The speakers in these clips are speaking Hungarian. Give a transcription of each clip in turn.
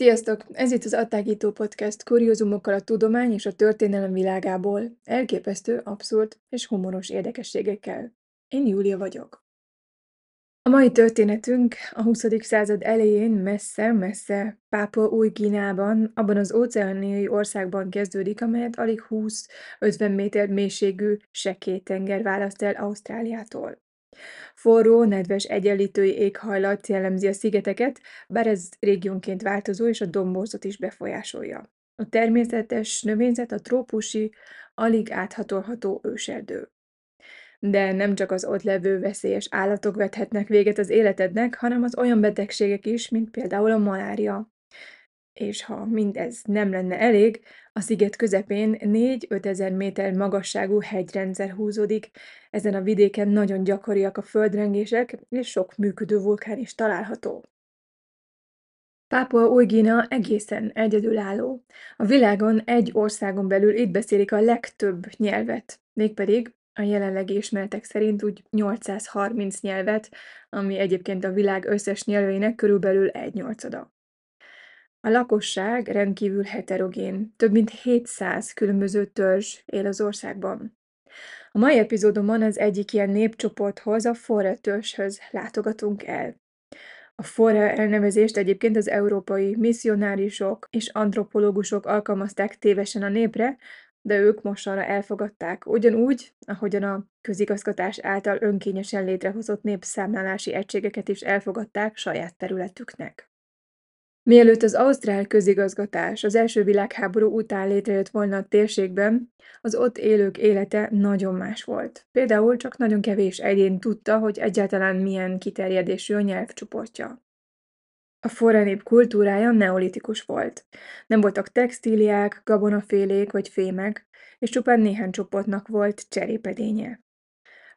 Sziasztok! Ez itt az Attágító Podcast kuriózumokkal a tudomány és a történelem világából, elképesztő, abszurd és humoros érdekességekkel. Én Júlia vagyok. A mai történetünk a 20. század elején messze-messze Pápua új Kínában, abban az óceániai országban kezdődik, amelyet alig 20-50 méter mélységű sekély tenger választ el Ausztráliától. Forró, nedves egyenlítői éghajlat jellemzi a szigeteket, bár ez régiónként változó és a domborzat is befolyásolja. A természetes növényzet a trópusi, alig áthatolható őserdő. De nem csak az ott levő veszélyes állatok vethetnek véget az életednek, hanem az olyan betegségek is, mint például a malária. És ha mindez nem lenne elég, a sziget közepén 4-5 ezer méter magasságú hegyrendszer húzódik, ezen a vidéken nagyon gyakoriak a földrengések, és sok működő vulkán is található. Pápua új egészen egyedülálló. A világon egy országon belül itt beszélik a legtöbb nyelvet, mégpedig a jelenlegi ismeretek szerint úgy 830 nyelvet, ami egyébként a világ összes nyelveinek körülbelül egy nyolcada. A lakosság rendkívül heterogén, több mint 700 különböző törzs él az országban. A mai epizódomon az egyik ilyen népcsoporthoz, a Fora törzshöz látogatunk el. A Fora elnevezést egyébként az európai misszionárisok és antropológusok alkalmazták tévesen a népre, de ők mostanra elfogadták, ugyanúgy, ahogyan a közigazgatás által önkényesen létrehozott népszámlálási egységeket is elfogadták saját területüknek. Mielőtt az ausztrál közigazgatás az első világháború után létrejött volna a térségben, az ott élők élete nagyon más volt. Például csak nagyon kevés egyén tudta, hogy egyáltalán milyen kiterjedésű a nyelvcsoportja. A forranép kultúrája neolitikus volt. Nem voltak textíliák, gabonafélék vagy fémek, és csupán néhány csoportnak volt cserépedénye.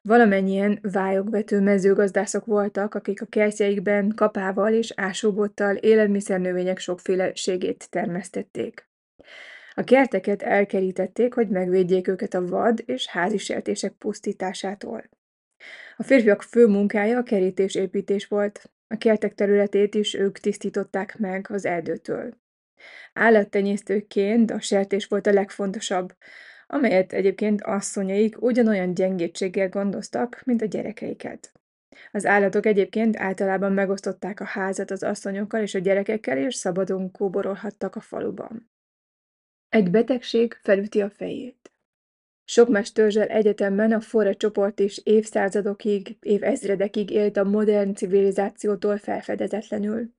Valamennyien vályogvető mezőgazdászok voltak, akik a kertjeikben kapával és ásóbottal élelmiszernövények sokféleségét termesztették. A kerteket elkerítették, hogy megvédjék őket a vad és házi sertések pusztításától. A férfiak fő munkája a kerítésépítés volt, a kertek területét is ők tisztították meg az erdőtől. Állattenyésztőként a sertés volt a legfontosabb, amelyet egyébként asszonyaik ugyanolyan gyengétséggel gondoztak, mint a gyerekeiket. Az állatok egyébként általában megosztották a házat az asszonyokkal és a gyerekekkel, és szabadon kóborolhattak a faluban. Egy betegség felüti a fejét. Sok más törzsel egyetemben a forra csoport is évszázadokig, évezredekig élt a modern civilizációtól felfedezetlenül.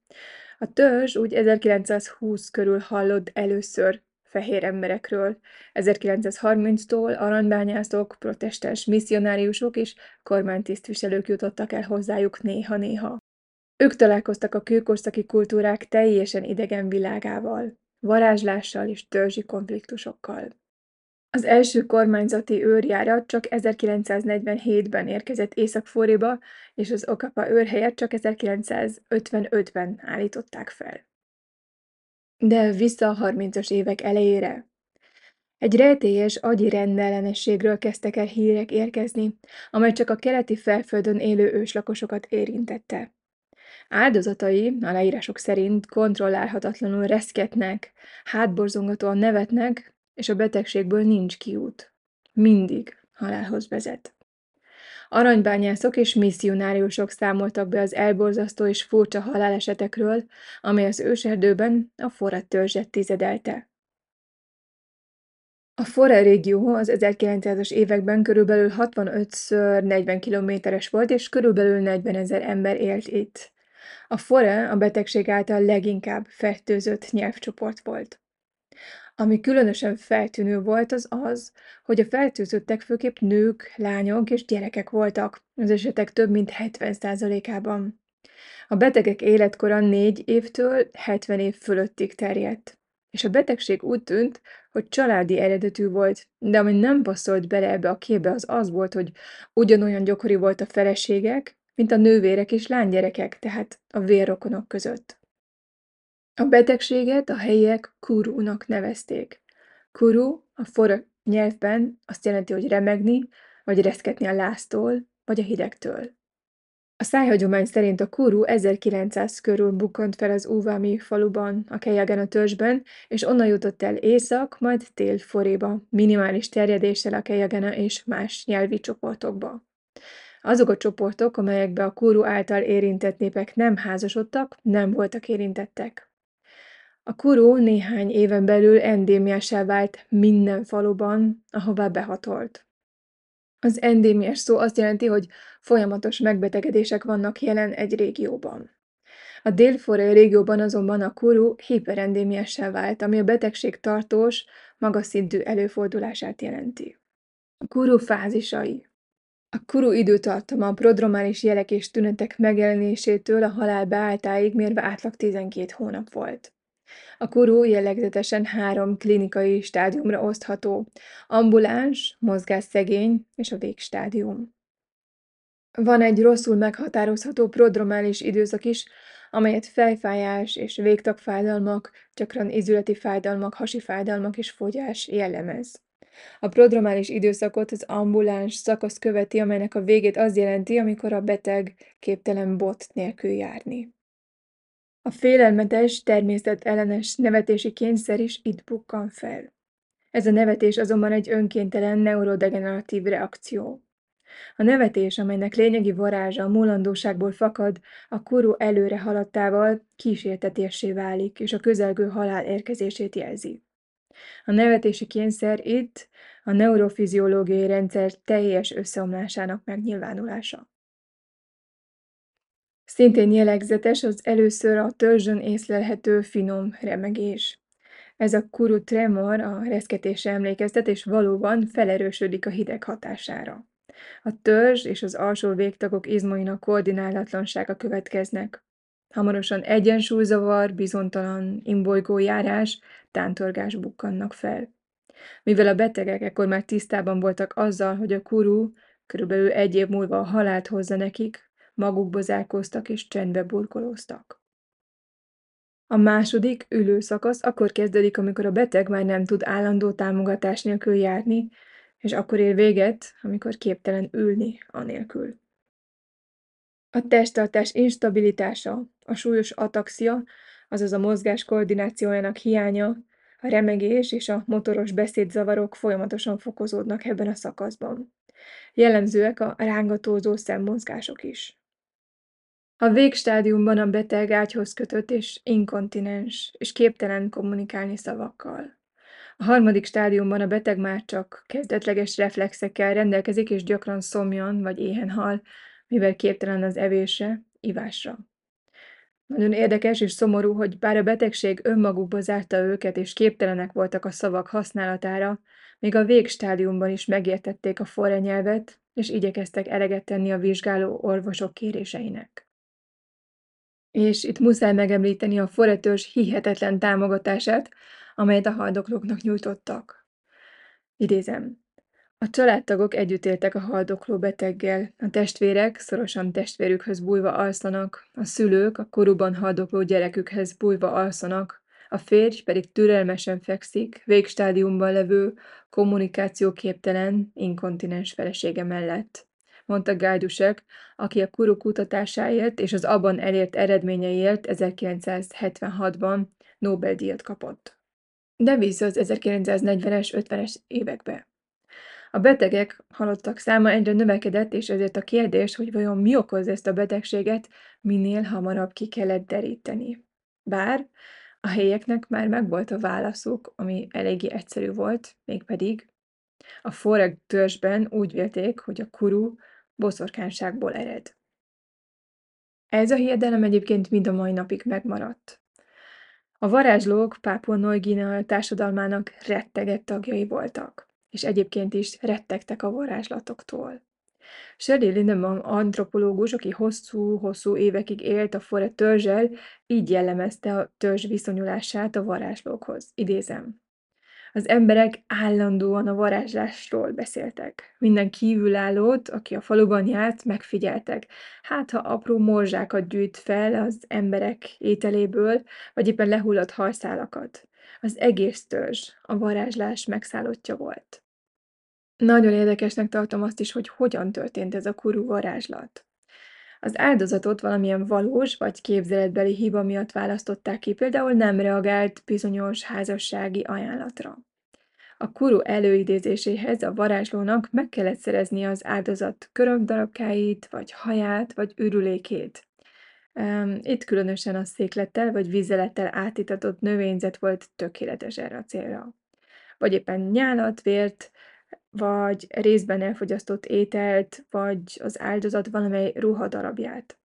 A törzs úgy 1920 körül hallott először fehér emberekről. 1930-tól aranybányászok, protestáns misszionáriusok és kormánytisztviselők jutottak el hozzájuk néha-néha. Ők találkoztak a kőkorszaki kultúrák teljesen idegen világával, varázslással és törzsi konfliktusokkal. Az első kormányzati őrjárat csak 1947-ben érkezett Észak-Fóriba, és az Okapa őrhelyet csak 1955-ben állították fel. De vissza a harmincas évek elejére. Egy rejtélyes agyi rendellenességről kezdtek el hírek érkezni, amely csak a keleti felföldön élő őslakosokat érintette. Áldozatai, a leírások szerint kontrollálhatatlanul reszketnek, hátborzongatóan nevetnek, és a betegségből nincs kiút. Mindig halálhoz vezet. Aranybányászok és misszionáriusok számoltak be az elborzasztó és furcsa halálesetekről, amely az őserdőben a forrad törzset tizedelte. A Fore régió az 1900-as években körülbelül 65-ször 40 kilométeres volt, és körülbelül 40 ezer ember élt itt. A Fore a betegség által leginkább fertőzött nyelvcsoport volt. Ami különösen feltűnő volt, az az, hogy a fertőzöttek főképp nők, lányok és gyerekek voltak, az esetek több mint 70%-ában. A betegek életkora 4 évtől 70 év fölöttig terjedt. És a betegség úgy tűnt, hogy családi eredetű volt, de ami nem passzolt bele ebbe a képbe, az az volt, hogy ugyanolyan gyakori volt a feleségek, mint a nővérek és lánygyerekek, tehát a vérrokonok között. A betegséget a helyiek kurúnak nevezték. Kuru a forog nyelvben azt jelenti, hogy remegni, vagy reszketni a láztól, vagy a hidegtől. A szájhagyomány szerint a kuru 1900 körül bukkant fel az Uvami faluban, a a törzsben, és onnan jutott el észak, majd tél foréba, minimális terjedéssel a Kejagena és más nyelvi csoportokba. Azok a csoportok, amelyekbe a kuru által érintett népek nem házasodtak, nem voltak érintettek. A kuru néhány éven belül endémiásá vált minden faluban, ahová behatolt. Az endémiás szó azt jelenti, hogy folyamatos megbetegedések vannak jelen egy régióban. A dél régióban azonban a kuru hiperendémiássá vált, ami a betegség tartós, magas szintű előfordulását jelenti. A kuru fázisai A kuru időtartama a prodromális jelek és tünetek megjelenésétől a halál beálltáig mérve átlag 12 hónap volt. A kuru jellegzetesen három klinikai stádiumra osztható: ambuláns, mozgásszegény és a végstádium. Van egy rosszul meghatározható prodromális időszak is, amelyet fejfájás és végtagfájdalmak, gyakran izületi fájdalmak, hasi fájdalmak és fogyás jellemez. A prodromális időszakot az ambuláns szakasz követi, amelynek a végét az jelenti, amikor a beteg képtelen bot nélkül járni. A félelmetes, természetellenes nevetési kényszer is itt bukkan fel. Ez a nevetés azonban egy önkéntelen neurodegeneratív reakció. A nevetés, amelynek lényegi varázsa a múlandóságból fakad, a kuru előre haladtával kísértetésé válik, és a közelgő halál érkezését jelzi. A nevetési kényszer itt a neurofiziológiai rendszer teljes összeomlásának megnyilvánulása. Szintén jellegzetes az először a törzsön észlelhető finom remegés. Ez a kuru tremor a reszketésre emlékeztet, és valóban felerősödik a hideg hatására. A törzs és az alsó végtagok izmainak koordinálatlansága következnek. Hamarosan egyensúlyzavar, bizontalan, imbolygó járás, tántorgás bukkannak fel. Mivel a betegek ekkor már tisztában voltak azzal, hogy a kuru körülbelül egy év múlva a halált hozza nekik, magukba zárkóztak és csendbe burkolóztak. A második, ülő szakasz akkor kezdődik, amikor a beteg már nem tud állandó támogatás nélkül járni, és akkor ér véget, amikor képtelen ülni anélkül. A testtartás instabilitása, a súlyos ataxia, azaz a mozgás koordinációjának hiánya, a remegés és a motoros beszédzavarok folyamatosan fokozódnak ebben a szakaszban. Jellemzőek a rángatózó szemmozgások is. A végstádiumban a beteg ágyhoz kötött és inkontinens, és képtelen kommunikálni szavakkal. A harmadik stádiumban a beteg már csak kezdetleges reflexekkel rendelkezik, és gyakran szomjan vagy éhen hal, mivel képtelen az evésre, ivásra. Nagyon érdekes és szomorú, hogy bár a betegség önmagukba zárta őket, és képtelenek voltak a szavak használatára, még a végstádiumban is megértették a forre nyelvet, és igyekeztek eleget tenni a vizsgáló orvosok kéréseinek. És itt muszáj megemlíteni a forretős hihetetlen támogatását, amelyet a haldoklóknak nyújtottak. Idézem. A családtagok együtt éltek a haldokló beteggel, a testvérek szorosan testvérükhöz bújva alszanak, a szülők a koruban haldokló gyerekükhez bújva alszanak, a férj pedig türelmesen fekszik, végstádiumban levő, kommunikációképtelen, inkontinens felesége mellett mondta Gájdusek, aki a kuru kutatásáért és az abban elért eredményeiért 1976-ban Nobel-díjat kapott. De vissza az 1940-es, 50-es évekbe. A betegek halottak száma egyre növekedett, és ezért a kérdés, hogy vajon mi okoz ezt a betegséget, minél hamarabb ki kellett deríteni. Bár A helyeknek már megvolt a válaszuk, ami eléggé egyszerű volt, mégpedig a foreg törzsben úgy vélték, hogy a kuru boszorkányságból ered. Ez a hiedelem egyébként mind a mai napig megmaradt. A varázslók Pápua Neuguinea társadalmának rettegett tagjai voltak, és egyébként is rettegtek a varázslatoktól. Shelley Lindemann antropológus, aki hosszú-hosszú évekig élt a Fore törzsel, így jellemezte a törzs viszonyulását a varázslókhoz. Idézem. Az emberek állandóan a varázslásról beszéltek. Minden kívülállót, aki a faluban járt, megfigyeltek. Hát, ha apró morzsákat gyűjt fel az emberek ételéből, vagy éppen lehullott hajszálakat. Az egész törzs a varázslás megszállottja volt. Nagyon érdekesnek tartom azt is, hogy hogyan történt ez a kuru varázslat. Az áldozatot valamilyen valós vagy képzeletbeli hiba miatt választották ki, például nem reagált bizonyos házassági ajánlatra. A kuru előidézéséhez a varázslónak meg kellett szerezni az áldozat körömdarabkáit, vagy haját, vagy ürülékét. Itt különösen a széklettel vagy vízelettel átitatott növényzet volt tökéletes erre a célra. Vagy éppen nyálat, vért, vagy részben elfogyasztott ételt, vagy az áldozat valamely ruhadarabját.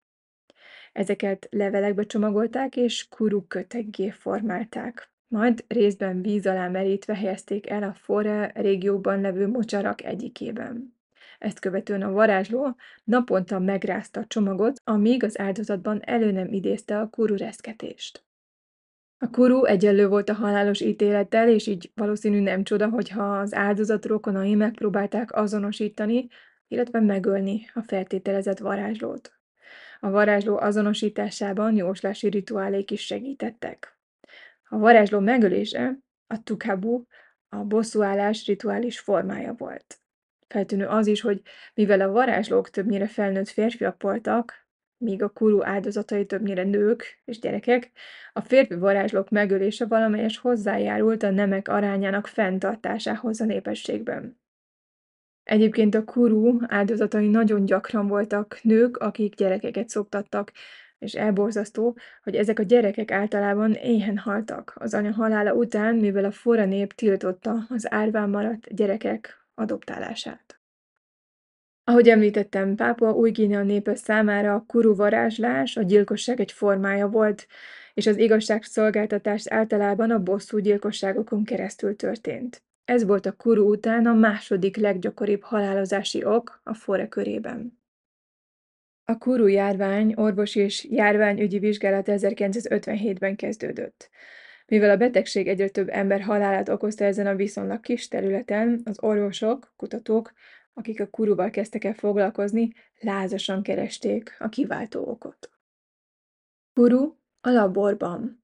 Ezeket levelekbe csomagolták és kuru köteggé formálták. Majd részben víz alá merítve helyezték el a Fore régióban levő mocsarak egyikében. Ezt követően a varázsló naponta megrázta a csomagot, amíg az áldozatban elő nem idézte a kuru reszketést. A kuru egyenlő volt a halálos ítélettel, és így valószínű nem csoda, hogyha az áldozat rokonai megpróbálták azonosítani, illetve megölni a feltételezett varázslót. A varázsló azonosításában jóslási rituálék is segítettek. A varázsló megölése, a tukabu, a bosszúállás rituális formája volt. Feltűnő az is, hogy mivel a varázslók többnyire felnőtt férfiak voltak, míg a kuru áldozatai többnyire nők és gyerekek, a férfi varázslók megölése valamelyes hozzájárult a nemek arányának fenntartásához a népességben. Egyébként a kuru áldozatai nagyon gyakran voltak nők, akik gyerekeket szoktattak, és elborzasztó, hogy ezek a gyerekek általában éhen haltak az anya halála után, mivel a fora nép tiltotta az árván maradt gyerekek adoptálását. Ahogy említettem, Pápua új Guinea népe számára a kuru varázslás a gyilkosság egy formája volt, és az igazságszolgáltatás általában a bosszú gyilkosságokon keresztül történt. Ez volt a kuru után a második leggyakoribb halálozási ok a fore körében. A kuru járvány orvosi és járványügyi vizsgálat 1957-ben kezdődött. Mivel a betegség egyre több ember halálát okozta ezen a viszonylag kis területen, az orvosok, kutatók akik a kuruval kezdtek el foglalkozni, lázasan keresték a kiváltó okot. Kuru a laborban.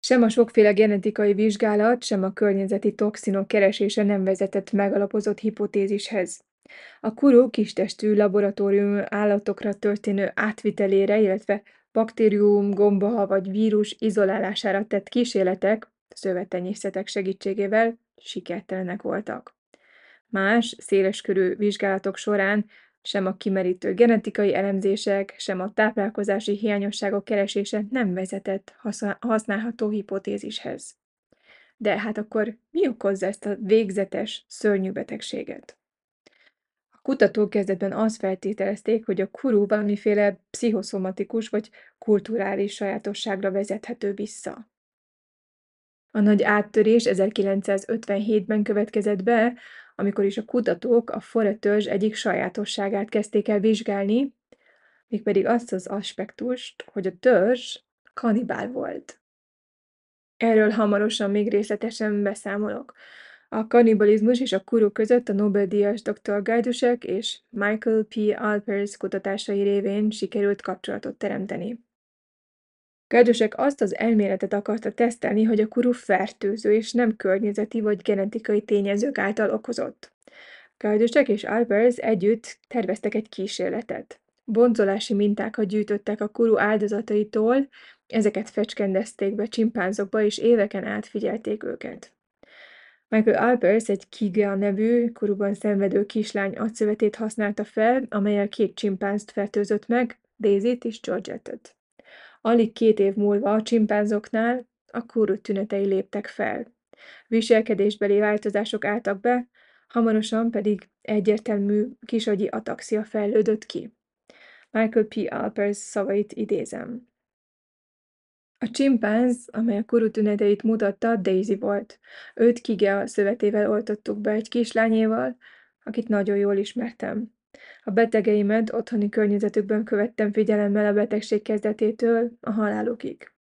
Sem a sokféle genetikai vizsgálat, sem a környezeti toxinok keresése nem vezetett megalapozott hipotézishez. A kuru kistestű laboratórium állatokra történő átvitelére, illetve baktérium, gomba vagy vírus izolálására tett kísérletek, szövettenyészetek segítségével sikertelenek voltak. Más, széleskörű vizsgálatok során sem a kimerítő genetikai elemzések, sem a táplálkozási hiányosságok keresése nem vezetett használható hipotézishez. De hát akkor mi okozza ezt a végzetes, szörnyű betegséget? A kutatók kezdetben azt feltételezték, hogy a kuru valamiféle pszichoszomatikus vagy kulturális sajátosságra vezethető vissza. A nagy áttörés 1957-ben következett be, amikor is a kutatók a fore törzs egyik sajátosságát kezdték el vizsgálni, mégpedig azt az aspektust, hogy a törzs kanibál volt. Erről hamarosan még részletesen beszámolok. A kannibalizmus és a kuru között a Nobel-díjas dr. Gajdusek és Michael P. Alpers kutatásai révén sikerült kapcsolatot teremteni. Gajdusek azt az elméletet akarta tesztelni, hogy a kuru fertőző és nem környezeti vagy genetikai tényezők által okozott. Gajdusek és Albers együtt terveztek egy kísérletet. Bonzolási mintákat gyűjtöttek a kuru áldozataitól, ezeket fecskendezték be csimpánzokba, és éveken át figyelték őket. Michael Albers egy Kigea nevű, kuruban szenvedő kislány agyszövetét használta fel, amelyel két csimpánzt fertőzött meg, Daisy-t és Georgette-et. Alig két év múlva a csimpánzoknál a kórút tünetei léptek fel. Viselkedésbeli változások álltak be, hamarosan pedig egyértelmű kisagyi ataxia fejlődött ki. Michael P. Alpers szavait idézem. A csimpánz, amely a kuru tüneteit mutatta, Daisy volt. Őt Kige szövetével oltottuk be egy kislányéval, akit nagyon jól ismertem. A betegeimet otthoni környezetükben követtem figyelemmel a betegség kezdetétől a halálukig.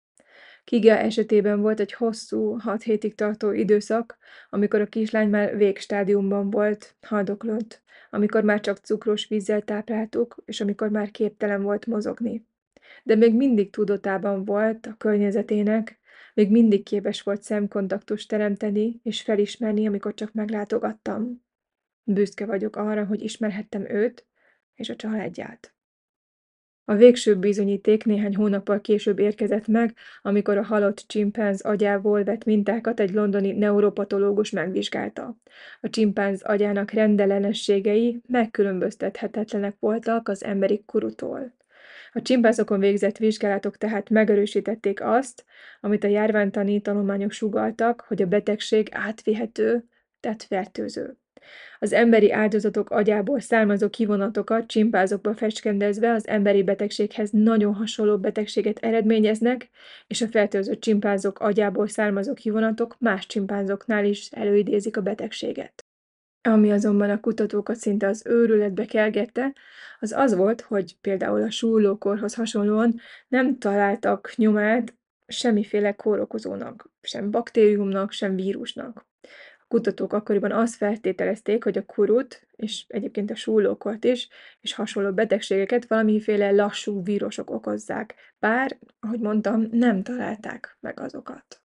Kiga esetében volt egy hosszú, hat hétig tartó időszak, amikor a kislány már végstádiumban volt, haldoklott, amikor már csak cukros vízzel tápláltuk, és amikor már képtelen volt mozogni. De még mindig tudatában volt a környezetének, még mindig képes volt szemkontaktust teremteni és felismerni, amikor csak meglátogattam. Büszke vagyok arra, hogy ismerhettem őt és a családját. A végső bizonyíték néhány hónappal később érkezett meg, amikor a halott csimpánz agyából vett mintákat egy londoni neuropatológus megvizsgálta. A csimpánz agyának rendellenességei megkülönböztethetetlenek voltak az emberi kurutól. A csimpánzokon végzett vizsgálatok tehát megerősítették azt, amit a járványtani tanulmányok sugaltak, hogy a betegség átvihető, tehát fertőző. Az emberi áldozatok agyából származó kivonatokat csimpázokba fecskendezve az emberi betegséghez nagyon hasonló betegséget eredményeznek, és a fertőzött csimpázok agyából származó kivonatok más csimpánzoknál is előidézik a betegséget. Ami azonban a kutatókat szinte az őrületbe kelgette, az az volt, hogy például a súlókorhoz hasonlóan nem találtak nyomát semmiféle kórokozónak, sem baktériumnak, sem vírusnak kutatók akkoriban azt feltételezték, hogy a kurut, és egyébként a súlókort is, és hasonló betegségeket valamiféle lassú vírusok okozzák, bár, ahogy mondtam, nem találták meg azokat.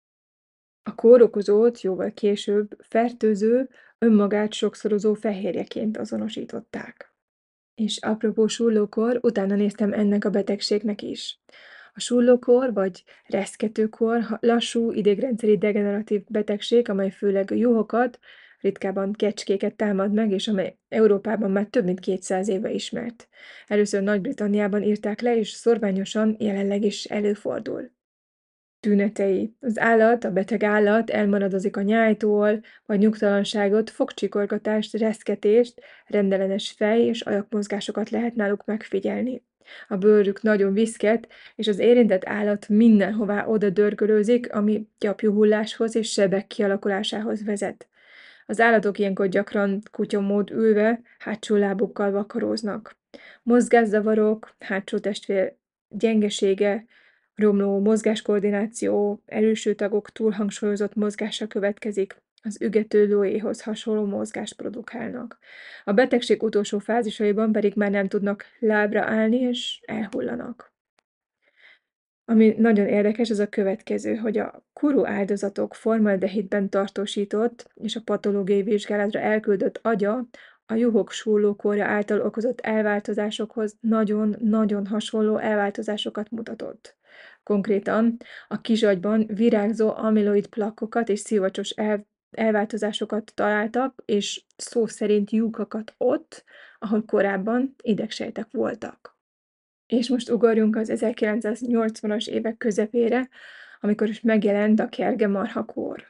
A kórokozót jóval később fertőző, önmagát sokszorozó fehérjeként azonosították. És apropó súlókor, utána néztem ennek a betegségnek is. A sullókor vagy reszketőkor lassú idegrendszeri degeneratív betegség, amely főleg juhokat, ritkábban kecskéket támad meg, és amely Európában már több mint 200 éve ismert. Először Nagy-Britanniában írták le, és szorványosan jelenleg is előfordul. Tünetei. Az állat, a beteg állat elmaradozik a nyájtól, vagy nyugtalanságot, fogcsikorgatást, reszketést, rendellenes fej és ajakmozgásokat lehet náluk megfigyelni. A bőrük nagyon viszket, és az érintett állat mindenhová oda dörgölőzik, ami gyapjuhulláshoz és sebek kialakulásához vezet. Az állatok ilyenkor gyakran kutyamód ülve, hátsó lábukkal vakaróznak. Mozgászavarok, hátsó testfél gyengesége, romló mozgáskoordináció, előső tagok túlhangsúlyozott mozgása következik, az ügető lóéhoz hasonló mozgást produkálnak. A betegség utolsó fázisaiban pedig már nem tudnak lábra állni, és elhullanak. Ami nagyon érdekes, az a következő, hogy a kuru áldozatok formaldehidben tartósított és a patológiai vizsgálatra elküldött agya a juhok súllókorja által okozott elváltozásokhoz nagyon-nagyon hasonló elváltozásokat mutatott. Konkrétan a kisagyban virágzó amiloid plakkokat és szivacsos elváltozásokat találtak, és szó szerint lyukakat ott, ahol korábban idegsejtek voltak. És most ugorjunk az 1980-as évek közepére, amikor is megjelent a kerge marhakor.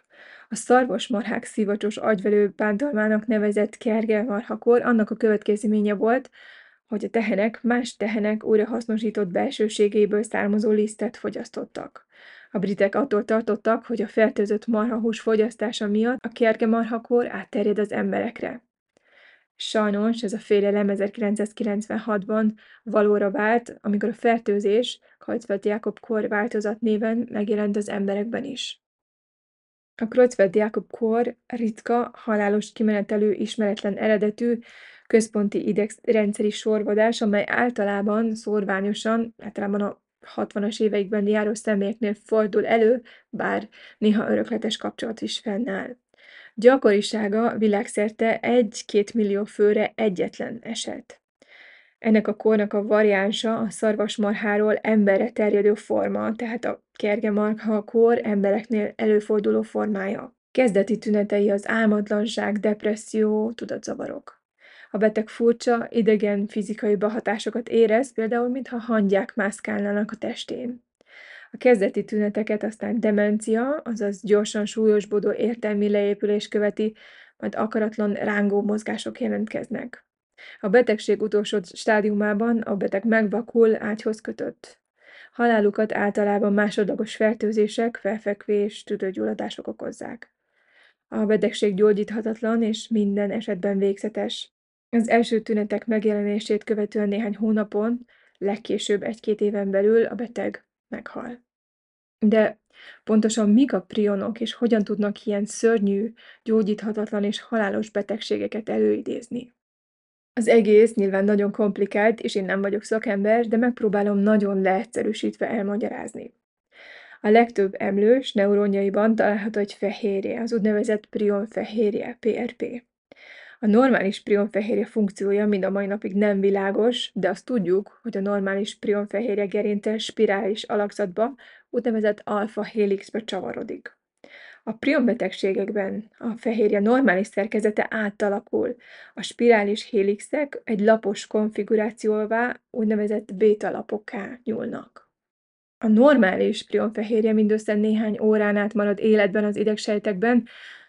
A szarvasmarhák szivacsos agyvelő bántalmának nevezett kerge marhakor annak a következménye volt, hogy a tehenek más tehenek újrahasznosított belsőségéből származó lisztet fogyasztottak. A britek attól tartottak, hogy a fertőzött marhahús fogyasztása miatt a kergemarhakor átterjed az emberekre. Sajnos ez a félelem 1996-ban valóra vált, amikor a fertőzés Creutzfeldt-Jakob-kor változat néven megjelent az emberekben is. A Creutzfeldt-Jakob-kor ritka, halálos kimenetelő, ismeretlen eredetű, központi idegrendszeri sorvadás, amely általában szorványosan, általában a 60-as éveikben járó személyeknél fordul elő, bár néha örökletes kapcsolat is fennáll. Gyakorisága világszerte 1-2 millió főre egyetlen eset. Ennek a kornak a variánsa a szarvasmarháról emberre terjedő forma, tehát a kergemarha kor embereknél előforduló formája. Kezdeti tünetei az álmatlanság, depresszió, tudatzavarok. A beteg furcsa, idegen fizikai behatásokat érez, például mintha hangyák mászkálnának a testén. A kezdeti tüneteket aztán demencia, azaz gyorsan súlyosbodó értelmi leépülés követi, majd akaratlan rángó mozgások jelentkeznek. A betegség utolsó stádiumában a beteg megvakul, ágyhoz kötött. Halálukat általában másodlagos fertőzések, felfekvés, tüdőgyulladások okozzák. A betegség gyógyíthatatlan és minden esetben végzetes. Az első tünetek megjelenését követően néhány hónapon, legkésőbb egy-két éven belül a beteg meghal. De pontosan mik a prionok, és hogyan tudnak ilyen szörnyű, gyógyíthatatlan és halálos betegségeket előidézni? Az egész nyilván nagyon komplikált, és én nem vagyok szakember, de megpróbálom nagyon leegyszerűsítve elmagyarázni. A legtöbb emlős neuronjaiban található egy fehérje, az úgynevezett prionfehérje, PRP. A normális prionfehérje funkciója mind a mai napig nem világos, de azt tudjuk, hogy a normális prionfehérje gerince spirális alakzatba, úgynevezett alfa-helixbe csavarodik. A prionbetegségekben a fehérje normális szerkezete átalakul. A spirális hélixek egy lapos konfigurációvá, úgynevezett béta-lapokká nyúlnak. A normális prionfehérje mindössze néhány órán át marad életben az idegsejtekben,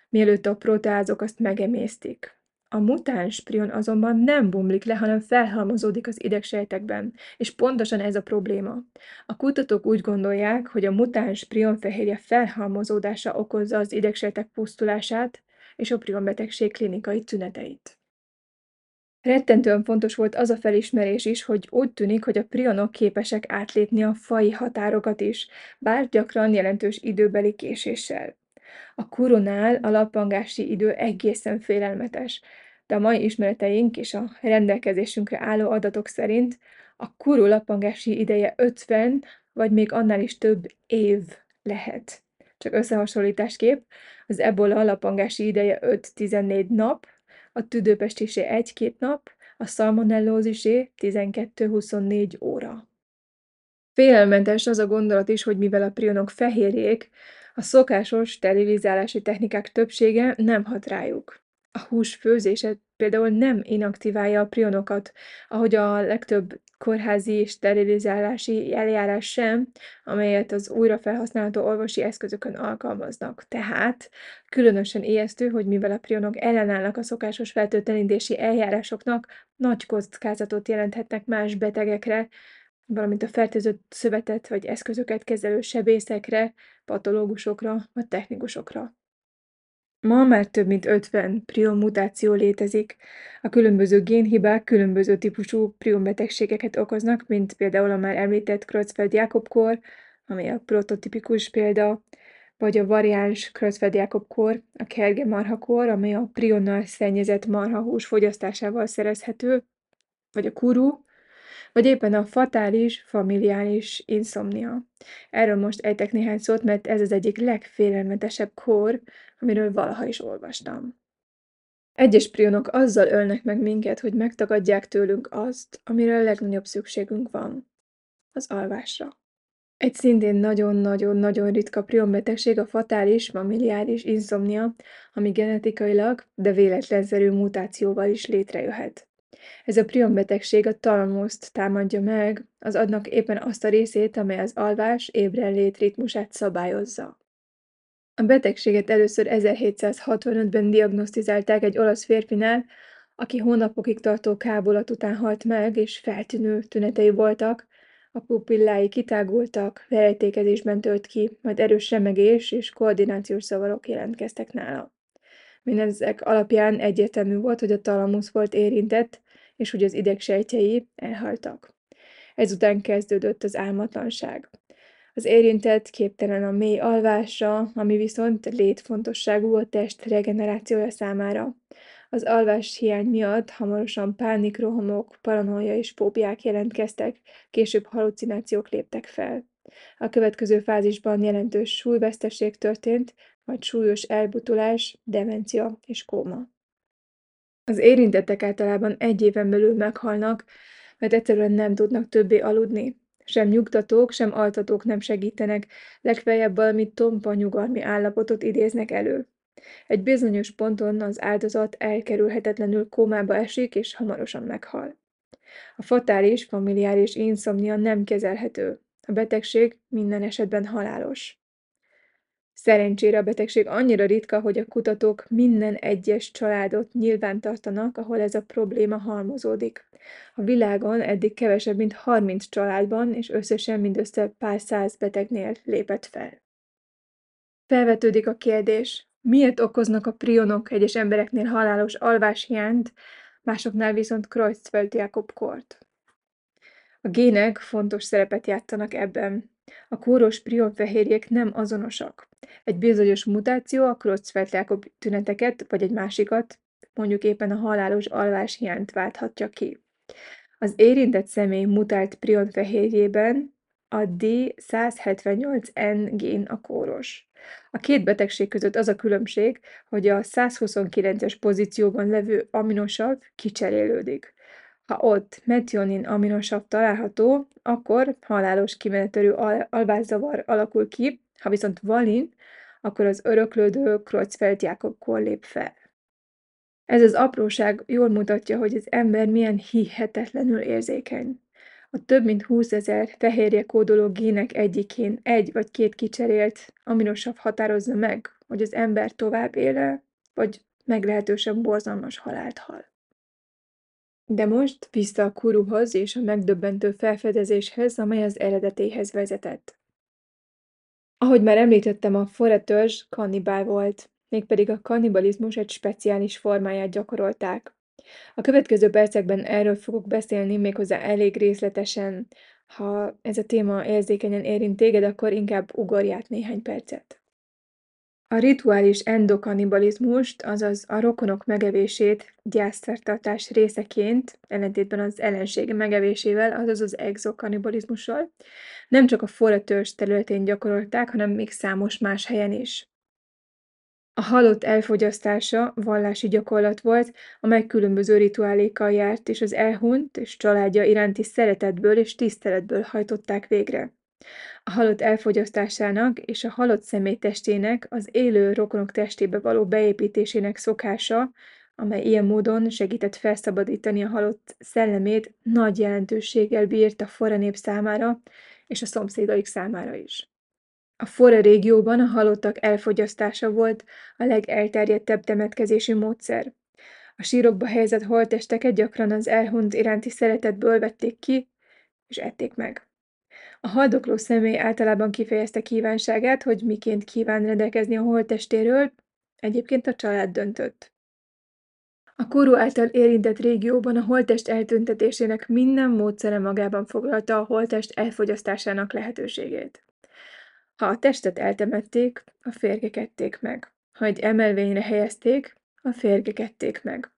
mielőtt a proteázok azt megemésztik. A mutáns prion azonban nem bomlik le, hanem felhalmozódik az idegsejtekben, és pontosan ez a probléma. A kutatók úgy gondolják, hogy a mutáns prionfehérje felhalmozódása okozza az idegsejtek pusztulását és a prionbetegség klinikai tüneteit. Rettentően fontos volt az a felismerés is, hogy úgy tűnik, hogy a prionok képesek átlépni a fai határokat is, bár gyakran jelentős időbeli késéssel. A kuronál a lappangási idő egészen félelmetes, de a mai ismereteink és a rendelkezésünkre álló adatok szerint a kuru lappangási ideje 50 vagy még annál is több év lehet. Csak összehasonlításképp az ebola lappangási ideje 5-14 nap, a tüdőpestisé 1-2 nap, a szalmonellózisé 12-24 óra. Félelmentes az a gondolat is, hogy mivel a prionok fehérjék, a szokásos sterilizálási technikák többsége nem hat rájuk. A hús főzése például nem inaktiválja a prionokat, ahogy a legtöbb kórházi sterilizálási eljárás sem, amelyet az újra felhasználható orvosi eszközökön alkalmaznak. Tehát különösen ijesztő, hogy mivel a prionok ellenállnak a szokásos fertőtlenedési eljárásoknak, nagy kockázatot jelenthetnek más betegekre, valamint a fertőzött szövetet vagy eszközöket kezelő sebészekre, patológusokra vagy technikusokra. Ma már több mint 50 prion mutáció létezik. A különböző génhibák különböző típusú prion betegségeket okoznak, mint például a már említett Creutzfeldt-Jakob-kór, ami a prototipikus példa, vagy a variáns Creutzfeldt-Jakob-kór, a kerge marhakór, ami a prionnal szennyezett marhahús fogyasztásával szerezhető, vagy a kuru, vagy éppen a fatális, familiális inszomnia. Erről most ejtek néhány szót, mert ez az egyik legfélelmetesebb kór, amiről valaha is olvastam. Egyes prionok azzal ölnek meg minket, hogy megtagadják tőlünk azt, amire a legnagyobb szükségünk van. Az alvásra. Egy szintén nagyon-nagyon-nagyon ritka prionbetegség a fatális, familiáris inszomnia, ami genetikailag, de véletlenszerű mutációval is létrejöhet. Ez a prion-betegség a talamuszt támadja meg, az adnak éppen azt a részét, amely az alvás ébrenlét ritmusát szabályozza. A betegséget először 1765-ben diagnosztizálták egy olasz férfinál, aki hónapokig tartó kábulat után halt meg, és feltűnő tünetei voltak, a pupillái kitágultak, verejtékezésben tört ki, majd erős remegés és koordinációs zavarok jelentkeztek nála. Mindezek alapján egyértelmű volt, hogy a talamusz volt érintett, és hogy az idegsejtjei elhaltak. Ezután kezdődött az álmatlanság. Az érintett képtelen a mély alvásra, ami viszont létfontosságú a test regenerációja számára. Az alvás hiány miatt hamarosan pánikrohamok, paranoia és fóbiák jelentkeztek, később halucinációk léptek fel. A következő fázisban jelentős súlyveszteség történt, majd súlyos elbutulás, demencia és kóma. Az érintettek általában egy éven belül meghalnak, mert egyszerűen nem tudnak többé aludni. Sem nyugtatók, sem altatók nem segítenek, legfeljebb valami tompa nyugalmi állapotot idéznek elő. Egy bizonyos ponton az áldozat elkerülhetetlenül kómába esik, és hamarosan meghal. A fatális, familiáris inszomnia nem kezelhető. A betegség minden esetben halálos. Szerencsére a betegség annyira ritka, hogy a kutatók minden egyes családot nyilván tartanak, ahol ez a probléma halmozódik. A világon eddig kevesebb, mint 30 családban, és összesen mindössze pár száz betegnél lépett fel. Felvetődik a kérdés, miért okoznak a prionok egyes embereknél halálos alváshiányt, másoknál viszont Creutzfeldt-Jakob-kort? A gének fontos szerepet játszanak ebben. A kóros prionfehérjék nem azonosak. Egy bizonyos mutáció a Creutzfeldt-Jakob tüneteket, vagy egy másikat, mondjuk éppen a halálos alváshiányt válthatja ki. Az érintett személy mutált prionfehérjében a D178N gén a kóros. A két betegség között az a különbség, hogy a 129-es pozícióban levő aminosav kicserélődik. Ha ott metionin aminosav található, akkor halálos kimenetelő al- alvászavar alakul ki, ha viszont valin, akkor az öröklődő Creutzfeldt-Jakob-kor lép fel. Ez az apróság jól mutatja, hogy az ember milyen hihetetlenül érzékeny. A több mint 20 ezer fehérje kódoló gének egyikén egy vagy két kicserélt aminosav határozza meg, hogy az ember tovább éle, vagy meglehetősen borzalmas halált hal. De most vissza a kuruhoz és a megdöbbentő felfedezéshez, amely az eredetéhez vezetett. Ahogy már említettem, a forratörzs kannibál volt, mégpedig a kannibalizmus egy speciális formáját gyakorolták. A következő percekben erről fogok beszélni, méghozzá elég részletesen. Ha ez a téma érzékenyen érint téged, akkor inkább ugorj át néhány percet. A rituális endokannibalizmust, azaz a rokonok megevését gyászszertartás részeként, ellentétben az ellenség megevésével, azaz az exokannibalizmussal, nem csak a forratörzs területén gyakorolták, hanem még számos más helyen is. A halott elfogyasztása vallási gyakorlat volt, amely különböző rituálékkal járt, és az elhunyt és családja iránti szeretetből és tiszteletből hajtották végre. A halott elfogyasztásának és a halott személy testének az élő rokonok testébe való beépítésének szokása, amely ilyen módon segített felszabadítani a halott szellemét, nagy jelentőséggel bírt a fora nép számára és a szomszédaik számára is. A Fora régióban a halottak elfogyasztása volt a legelterjedtebb temetkezési módszer. A sírokba helyezett holttesteket gyakran az elhunyt iránti szeretetből vették ki, és ették meg. A haldokló személy általában kifejezte kívánságát, hogy miként kíván rendelkezni a holttestéről, egyébként a család döntött. A kóró által érintett régióban a holttest eltüntetésének minden módszere magában foglalta a holttest elfogyasztásának lehetőségét. Ha a testet eltemették, a férgek ették meg. Ha egy emelvényre helyezték, a férgek ették meg.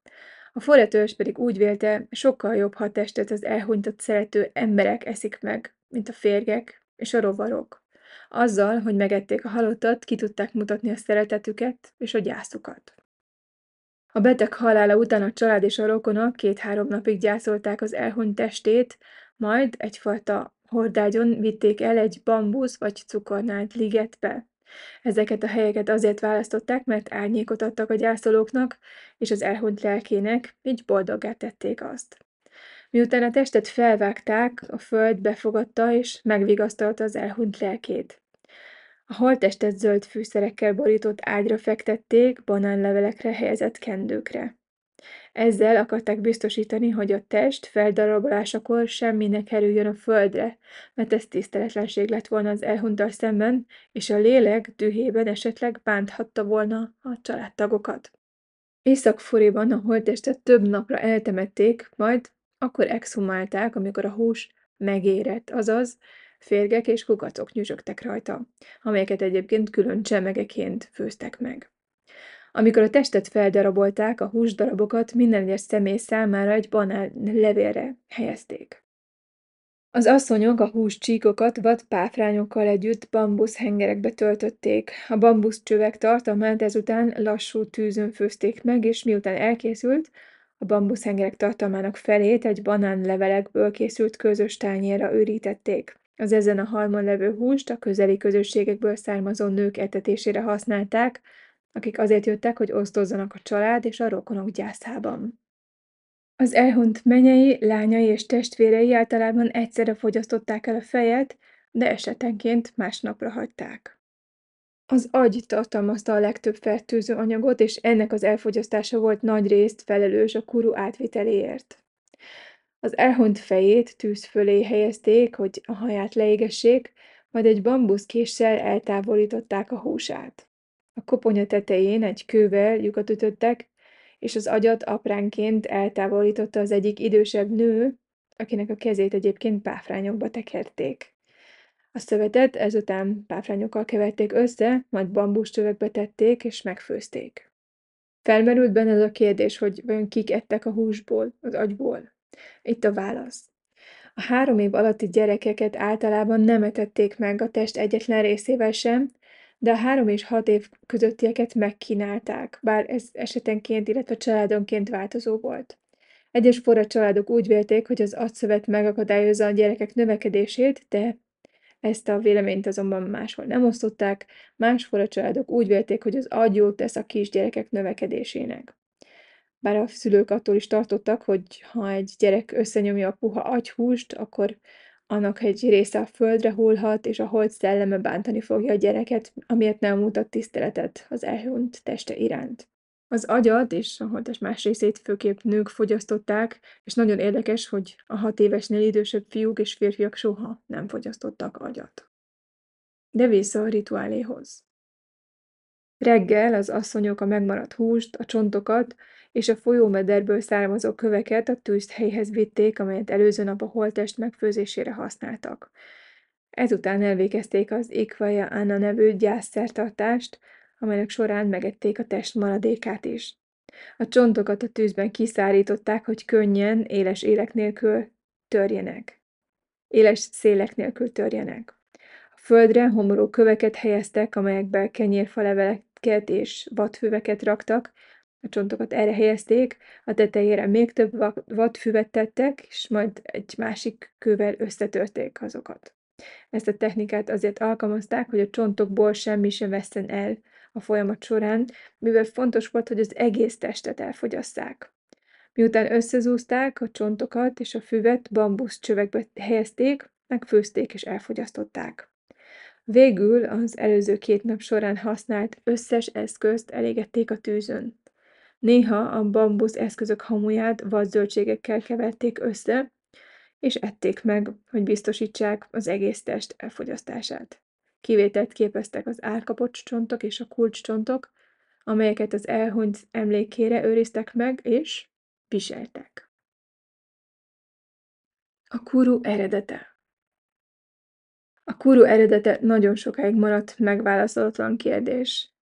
A forratörzs pedig úgy vélte, sokkal jobb, ha a testet az elhunytat szerető emberek eszik meg, mint a férgek és a rovarok. Azzal, hogy megették a halottat, ki tudták mutatni a szeretetüket és a gyászukat. A beteg halála után a család és a rokonok két-három napig gyászolták az elhunyt testét, majd egyfajta hordágyon vitték el egy bambusz vagy cukornált ligetbe. Ezeket a helyeket azért választották, mert árnyékot adtak a gyászolóknak, és az elhunyt lelkének, így boldoggá tették azt. Miután a testet felvágták, a föld befogadta és megvigasztalta az elhunyt lelkét. A holttestet zöld fűszerekkel borított ágyra fektették, banánlevelekre helyezett kendőkre. Ezzel akarták biztosítani, hogy a test feldarabolásakor semmi ne kerüljön a földre, mert ez tiszteletlenség lett volna az elhunyttal szemben, és a lélek dühében esetleg bánthatta volna a családtagokat. Észak-Furiban a holttestet több napra eltemették, majd akkor exhumálták, amikor a hús megérett, azaz férgek és kukacok nyüzsögtek rajta, amelyeket egyébként külön csemegeként főztek meg. Amikor a testet feldarabolták, a húsdarabokat minden egyes személy számára egy banán levélre helyezték. Az asszonyok a húscsíkokat vad páfrányokkal együtt bambuszhengerekbe töltötték. A bambuszcsövek tartalmát ezután lassú tűzön főzték meg, és miután elkészült, a bambuszhengerek tartalmának felét egy banánlevelekből készült közös tányérra őrítették. Az ezen a halmon levő húst a közeli közösségekből származó nők etetésére használták, akik azért jöttek, hogy osztozzanak a család és a rokonok gyászában. Az elhunyt menyei, lányai és testvérei általában egyszerre fogyasztották el a fejet, de esetenként másnapra hagyták. Az agy tartalmazta a legtöbb fertőző anyagot, és ennek az elfogyasztása volt nagyrészt felelős a kuru átviteléért. Az elhunyt fejét tűz fölé helyezték, hogy a haját leégessék, majd egy bambuszkéssel eltávolították a húsát. A koponya tetején egy kővel lyukat ütöttek, és az agyat apránként eltávolította az egyik idősebb nő, akinek a kezét egyébként páfrányokba tekerték. A szövetet ezután páfrányokkal keverték össze, majd bambuscsövekbe tették és megfőzték. Felmerült benne az a kérdés, hogy vajon kik ettek a húsból, az agyból. Itt a válasz. A három év alatti gyerekeket általában nem etették meg a test egyetlen részével sem, de a három és hat év közöttieket megkínálták, bár ez esetenként, illetve családonként változó volt. Egyes forra családok úgy vélték, hogy az agyszövet megakadályozza a gyerekek növekedését, de ezt a véleményt azonban máshol nem osztották, más forra családok úgy vélték, hogy az agy jót tesz a kisgyerekek növekedésének. Bár a szülők attól is tartottak, hogy ha egy gyerek összenyomja a puha agyhúst, akkor annak egy része a földre hullhat, és a hold szelleme bántani fogja a gyereket, amiért nem mutat tiszteletet az elhunyt teste iránt. Az agyat és a holtest más részét főképp nők fogyasztották, és nagyon érdekes, hogy a hat évesnél idősebb fiúk és férfiak soha nem fogyasztottak agyat. De vissza a rituáléhoz. Reggel az asszonyok a megmaradt húst, a csontokat és a folyómederből származó köveket a tűzhelyhez vitték, amelyet előző nap a holtest megfőzésére használtak. Ezután elvégezték az Ikvaja Anna nevű gyászszertartást, amelynek során megették a test maradékát is. A csontokat a tűzben kiszárították, hogy könnyen, éles élek nélkül törjenek. Éles szélek nélkül törjenek. A földre homoró köveket helyeztek, amelyekbe kenyérfaleveleket és vadfüveket raktak, a csontokat erre helyezték, a tetejére még több vadfüvet tettek, és majd egy másik kővel összetörték azokat. Ezt a technikát azért alkalmazták, hogy a csontokból semmi sem veszten el a folyamat során, mivel fontos volt, hogy az egész testet elfogyasszák. Miután összezúzták a csontokat és a füvet bambusz csövekbe helyezték, megfőzték és elfogyasztották. Végül az előző két nap során használt összes eszközt elégették a tűzön. Néha a bambusz eszközök hamuját vadzöldségekkel keverték össze, és ették meg, hogy biztosítsák az egész test elfogyasztását. Kivételt képeztek az árkapocs csontok és a kulcscsontok, amelyeket az elhunyt emlékére őriztek meg és viseltek. A kuru eredete A kuru eredete nagyon sokáig maradt megválaszolatlan kérdés.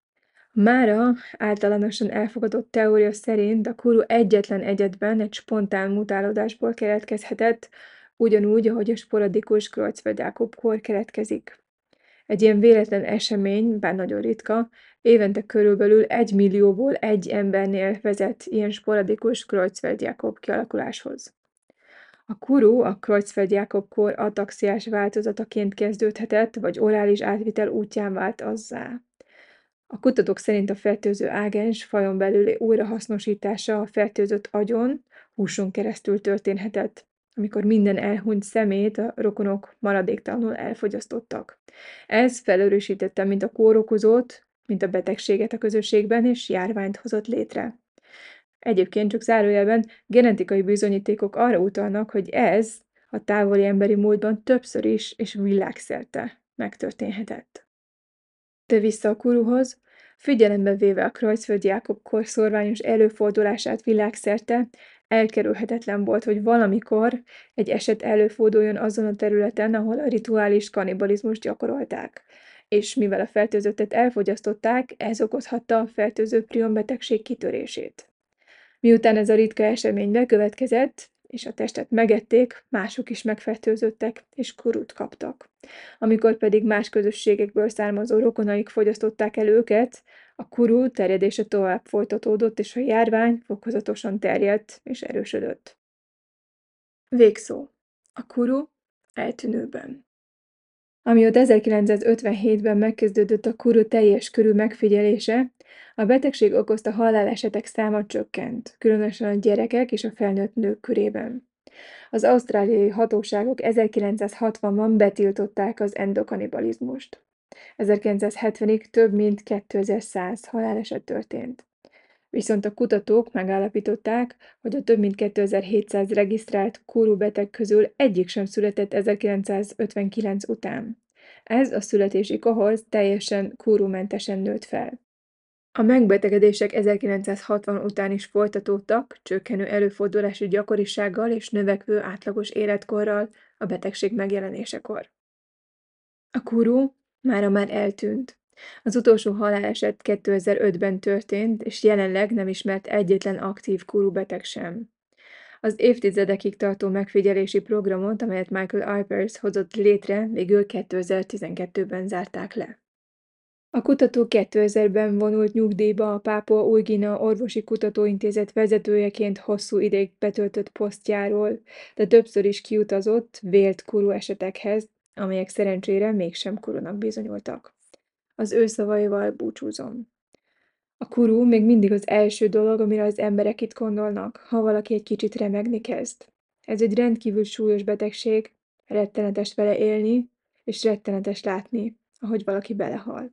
Mára általánosan elfogadott teória szerint a kuru egyetlen egyedben egy spontán mutálódásból keletkezhetett, ugyanúgy, ahogy a sporadikus Kreutzfeldt-Jakob-kór keletkezik. Egy ilyen véletlen esemény, bár nagyon ritka, évente körülbelül egy millióból egy embernél vezet ilyen sporadikus Kreutzfeldt-Jakob kialakuláshoz. A kuru a Kreutzfeldt-Jakob-kór ataxiás változataként kezdődhetett, vagy orális átvitel útján vált azzá. A kutatók szerint a fertőző ágens fajon belüli újrahasznosítása a fertőzött agyon, húson keresztül történhetett, amikor minden elhunyt szemét a rokonok maradéktalanul elfogyasztottak. Ez felerősítette mint a kórokozót, mint a betegséget a közösségben, és járványt hozott létre. Egyébként csak zárójelben genetikai bizonyítékok arra utalnak, hogy ez a távoli emberi módban többször is és világszerte megtörténhetett. De vissza a kuruhoz, figyelembe véve a Kreutzfeldt Jákob kor szorványos előfordulását világszerte, elkerülhetetlen volt, hogy valamikor egy eset előforduljon azon a területen, ahol a rituális kannibalizmus gyakorolták. És mivel a fertőzöttet elfogyasztották, ez okozhatta a fertőző prionbetegség kitörését. Miután ez a ritka esemény bekövetkezett, és a testet megették, mások is megfertőzöttek, és kurut kaptak. Amikor pedig más közösségekből származó rokonaik fogyasztották el őket, a kuru terjedése tovább folytatódott, és a járvány fokozatosan terjedt és erősödött. Végszó. A kuru eltűnőben. Amióta 1957-ben megkezdődött a kuru teljes körű megfigyelése, a betegség okozta halálesetek száma csökkent, különösen a gyerekek és a felnőtt nők körében. Az ausztráliai hatóságok 1960-ban betiltották az endokanibalizmust. 1970-ig több mint 2100 haláleset történt. Viszont a kutatók megállapították, hogy a több mint 2700 regisztrált kúrú beteg közül egyik sem született 1959 után. Ez a születési kohorz teljesen kúrúmentesen nőtt fel. A megbetegedések 1960 után is folytatódtak, csökkenő előfordulási gyakorisággal és növekvő átlagos életkorral a betegség megjelenésekor. A kúrú mára már eltűnt. Az utolsó haláleset 2005-ben történt, és jelenleg nem ismert egyetlen aktív kúrú beteg sem. Az évtizedekig tartó megfigyelési programot, amelyet Michael Alpers hozott létre, végül 2012-ben zárták le. A kutató 2000-ben vonult nyugdíjba a Pápua új Guinea Orvosi Kutatóintézet vezetőjeként hosszú ideig betöltött posztjáról, de többször is kiutazott vélt kuru esetekhez, amelyek szerencsére mégsem kurunak bizonyultak. Az ő szavaival búcsúzom. A kuru még mindig az első dolog, amire az emberek itt gondolnak, ha valaki egy kicsit remegni kezd. Ez egy rendkívül súlyos betegség, rettenetes vele élni, és rettenetes látni, ahogy valaki belehal.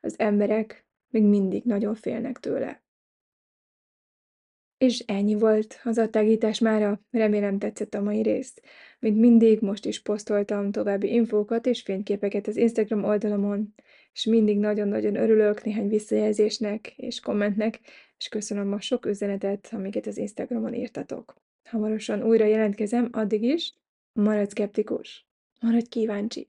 Az emberek még mindig nagyon félnek tőle. És ennyi volt az attágítás mára, remélem tetszett a mai rész. Mint mindig, most is posztoltam további infókat és fényképeket az Instagram oldalamon, és mindig nagyon-nagyon örülök néhány visszajelzésnek és kommentnek, és köszönöm a sok üzenetet, amiket az Instagramon írtatok. Hamarosan újra jelentkezem, addig is maradj szkeptikus, maradj kíváncsi!